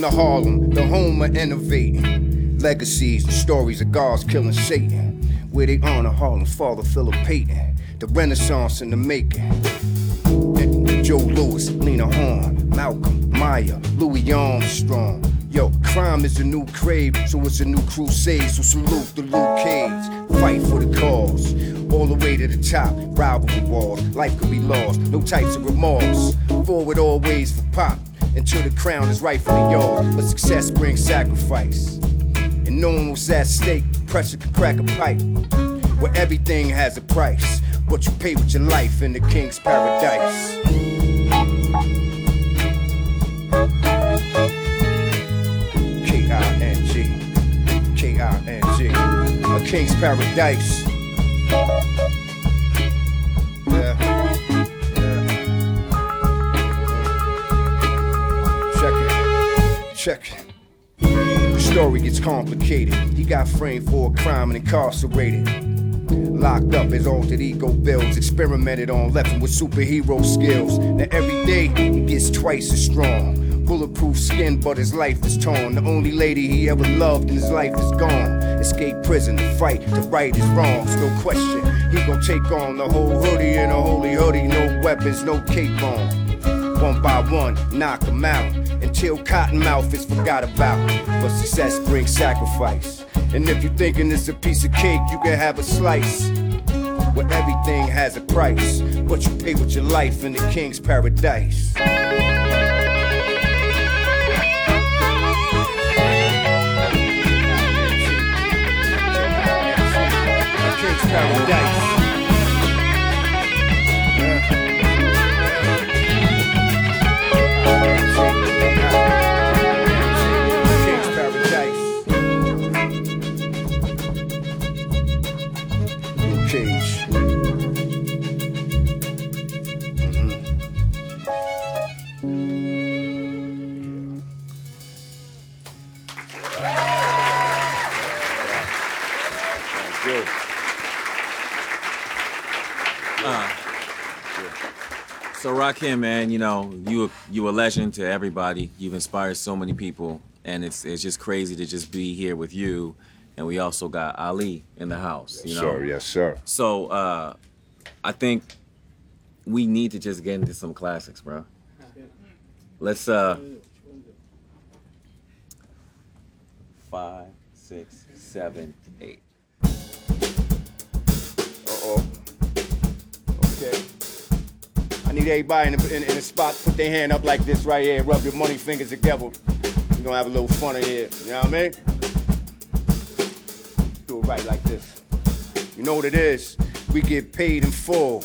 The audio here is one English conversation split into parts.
welcome to Harlem, the home of innovating. Legacies and stories of gods killing Satan. Where they honor Harlem's father, Philip Payton. The Renaissance in the making. Joe Louis, Lena Horne, Malcolm, Maya, Louis Armstrong. Yo, crime is a new crave, so it's a new crusade. So salute the Luke Cage, fight for the cause. All the way to the top, rivalry wars. Life could be lost, no types of remorse. Forward always for pop, until the crown is rightfully yours. But success brings sacrifice, and knowing what's at stake, pressure can crack a pipe. Where everything has a price, what you pay with your life in the king's paradise. K-I-N-G, K-I-N-G, a king's paradise. Check. The story gets complicated. He got framed for a crime and incarcerated. Locked up, his altered ego builds, experimented on, left him with superhero skills. Now every day he gets twice as strong. Bulletproof skin, but his life is torn. The only lady he ever loved in his life is gone. Escape prison to fight, to right his wrongs, no question. He gon' take on the whole hoodie in a holy hoodie, no weapons, no cape on. One by one, knock him out until Cottonmouth is forgot about. But success brings sacrifice. And if you're thinking it's a piece of cake, you can have a slice. Where everything has a price, but you pay with your life in the king's paradise. The king's paradise. Thank you. So Rakim, man, you know you you a legend to everybody. You've inspired so many people, and it's it's just crazy to just be here with you. And we also got Ali in the house. You know? Sir, yes, sir. So uh, I think we need to just get into some classics, bro. Let's uh five, six, seven, eight. Uh-oh. Okay. I need everybody in the, in, in spot to put their hand up like this right here. Rub your money fingers together. We're gonna have a little fun in here. You know what I mean? Do it right like this. You know what it is? We get paid in full.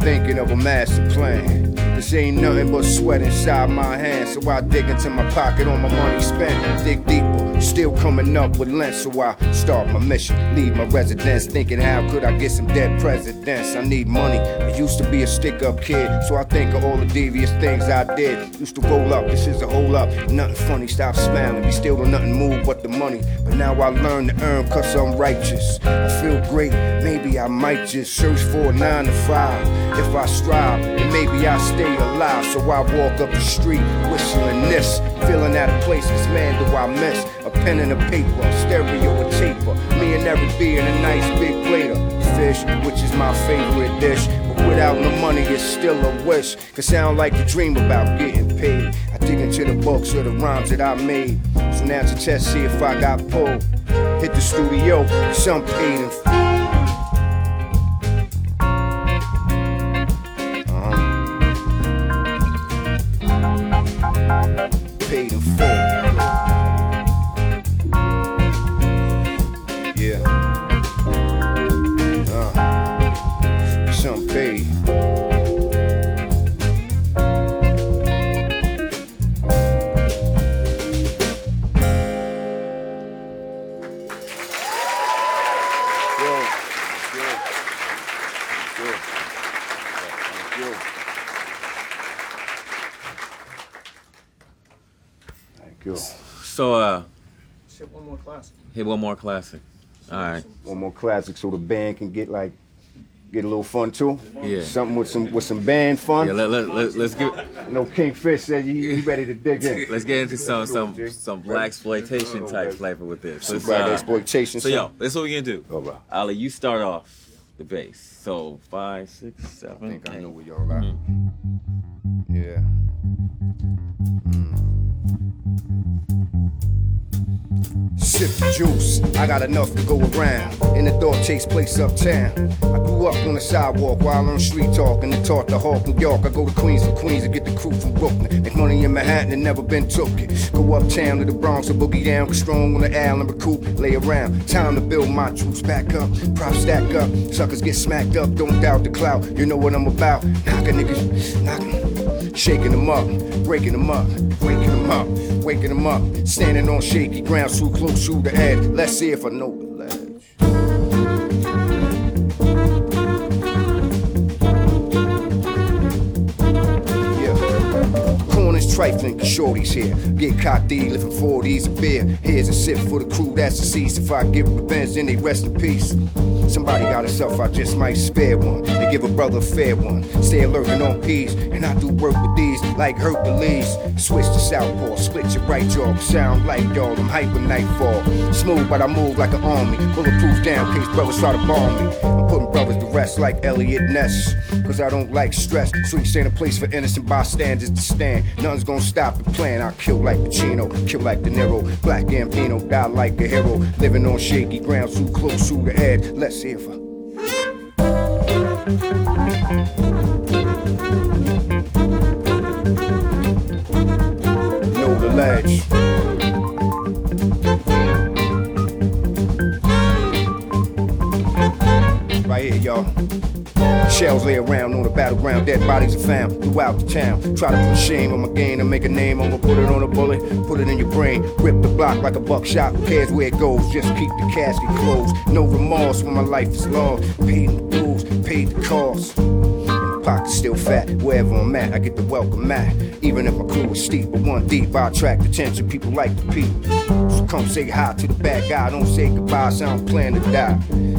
Thinking of a master plan. This ain't nothing but sweat inside my hands. So I dig into my pocket on my money spent. Dig deeper, still coming up with length. So I start my mission. Leave my residence. Thinking how could I get some dead presidents? I need money. I used to be a stick up kid. So I think of all the devious things I did. Used to roll up, this is a whole up. Nothing funny, stop smiling. We still don't nothing move but the money. But now I learn to earn cause I'm righteous. I feel great, maybe I might just search for a nine to five. If I strive, then maybe I stay alive. So I walk up the street whistling this. Feeling out of place, this man do I miss? A pen and a paper, stereo, a taper. Me and Eric B in a nice big plate of fish, which is my favorite dish. But without no money, it's still a wish. Cause sound like a dream about getting paid. I dig into the books of the rhymes that I made. So now to test, see if I got pulled. Hit the studio, some paid So uh, Hit one more classic. hit one more classic. All right. One more classic so the band can get like get a little fun too. Yeah. Something with some with some band fun. Yeah. Let, let, let, let's get No Kingfish said you, you ready to dig in. let's get into some some some black exploitation type flavor with this. Some Let's, black uh, exploitation. So yo, this is what we gonna do. All right. Ali, you start off the bass. So five, six, I seven, think I eight. know where y'all at. Yeah. Mm. Sip the juice, I got enough to go around. In the dog chase place uptown. I grew up on the sidewalk while on street talking and taught the Hawk, New York. I go to Queens for Queens and get the crew from Brooklyn. Make money in Manhattan and never been took it. Go uptown to the Bronx and boogie down, strong on the Allen recruit, lay around. Time to build my troops back up, prop stack up. Suckers get smacked up, don't doubt the clout. You know what I'm about. Knocking niggas, knocking, shaking them up, breaking them up, waking them up, waking them up. Standing on shaky ground, too close to the edge. Let's see if I know the ledge. Trifling, shorties here. Get cocked, living 40s a beer. Here's a sip for the crew that's deceased. If I give revenge, then they rest in peace. Somebody got a self, I just might spare one. And give a brother a fair one. Stay alert and on peas. And I do work with these like Hercules. Switch to southpaw, split your right jaw. Sound like y'all, I'm hyper nightfall. Smooth, but I move like an army. Bulletproof down, case brothers try to bomb me. Brothers to rest like Eliot Ness. Cause I don't like stress. Streets ain't a place for innocent bystanders to stand. Nothing's gonna stop the plan. I'll kill like Pacino, kill like De Niro. Black Gambino, die like a hero. Living on shaky ground, too close to the edge. Let's if I. Know the ledge. Right here, y'all. Shells lay around on the battleground, dead bodies are found throughout the town. Try to put shame on my game and make a name. I'ma put it on a bullet, put it in your brain. Rip the block like a buckshot. Who cares where it goes? Just keep the casket closed. No remorse when my life is lost. Paid the dues, paid the cost. And the pocket's still fat. Wherever I'm at, I get the welcome mat. Even if my crew is steep, but one deep, I attract attention. People like to peep. So come say hi to the bad guy. Don't say goodbye, so I don't plan to die.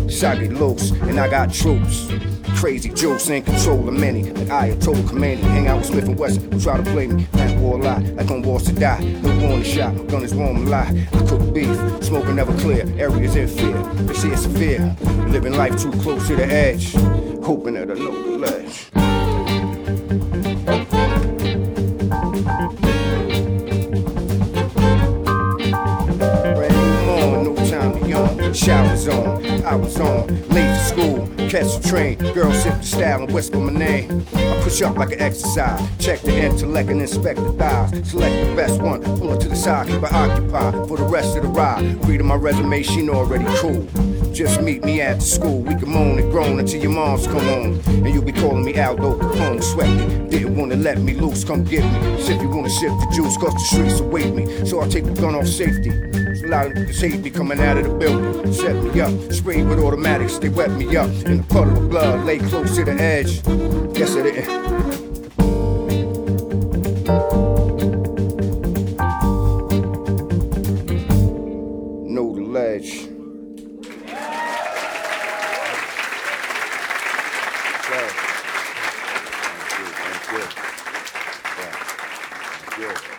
So I get loose, and I got troops. Crazy jokes in control of many. Like Ayatollah Khomeini, hang out with Smith and Wesson, who try to play me. At war a lot, like on wars to die. No warning shot, my gun is warm lot. I cook beef, smoking never clear. Areas in fear, they say it's severe. Living life too close to the edge, morn, no time to yawn. Showers on, I was on. Late to school, catch the train. Girl sip the style and whisper my name. I push up like an exercise. Check the intellect and inspect the thighs. Select the best one, pull it to the side, keep her occupied for the rest of the ride. Reading my resume, she already cool. Just meet me the school. We can moan and groan until your moms come home. And you'll be calling me Aldo Capone. Sweat me. Didn't wanna let me loose, come get me. Said you wanna shift the juice, cause the streets await me. So I take the gun off safety. A lot of niggas hate me coming out of the building. Set me up, sprayed with automatics, they wet me up. In a puddle of blood, lay close to the edge. Guess I didn't. Yeah.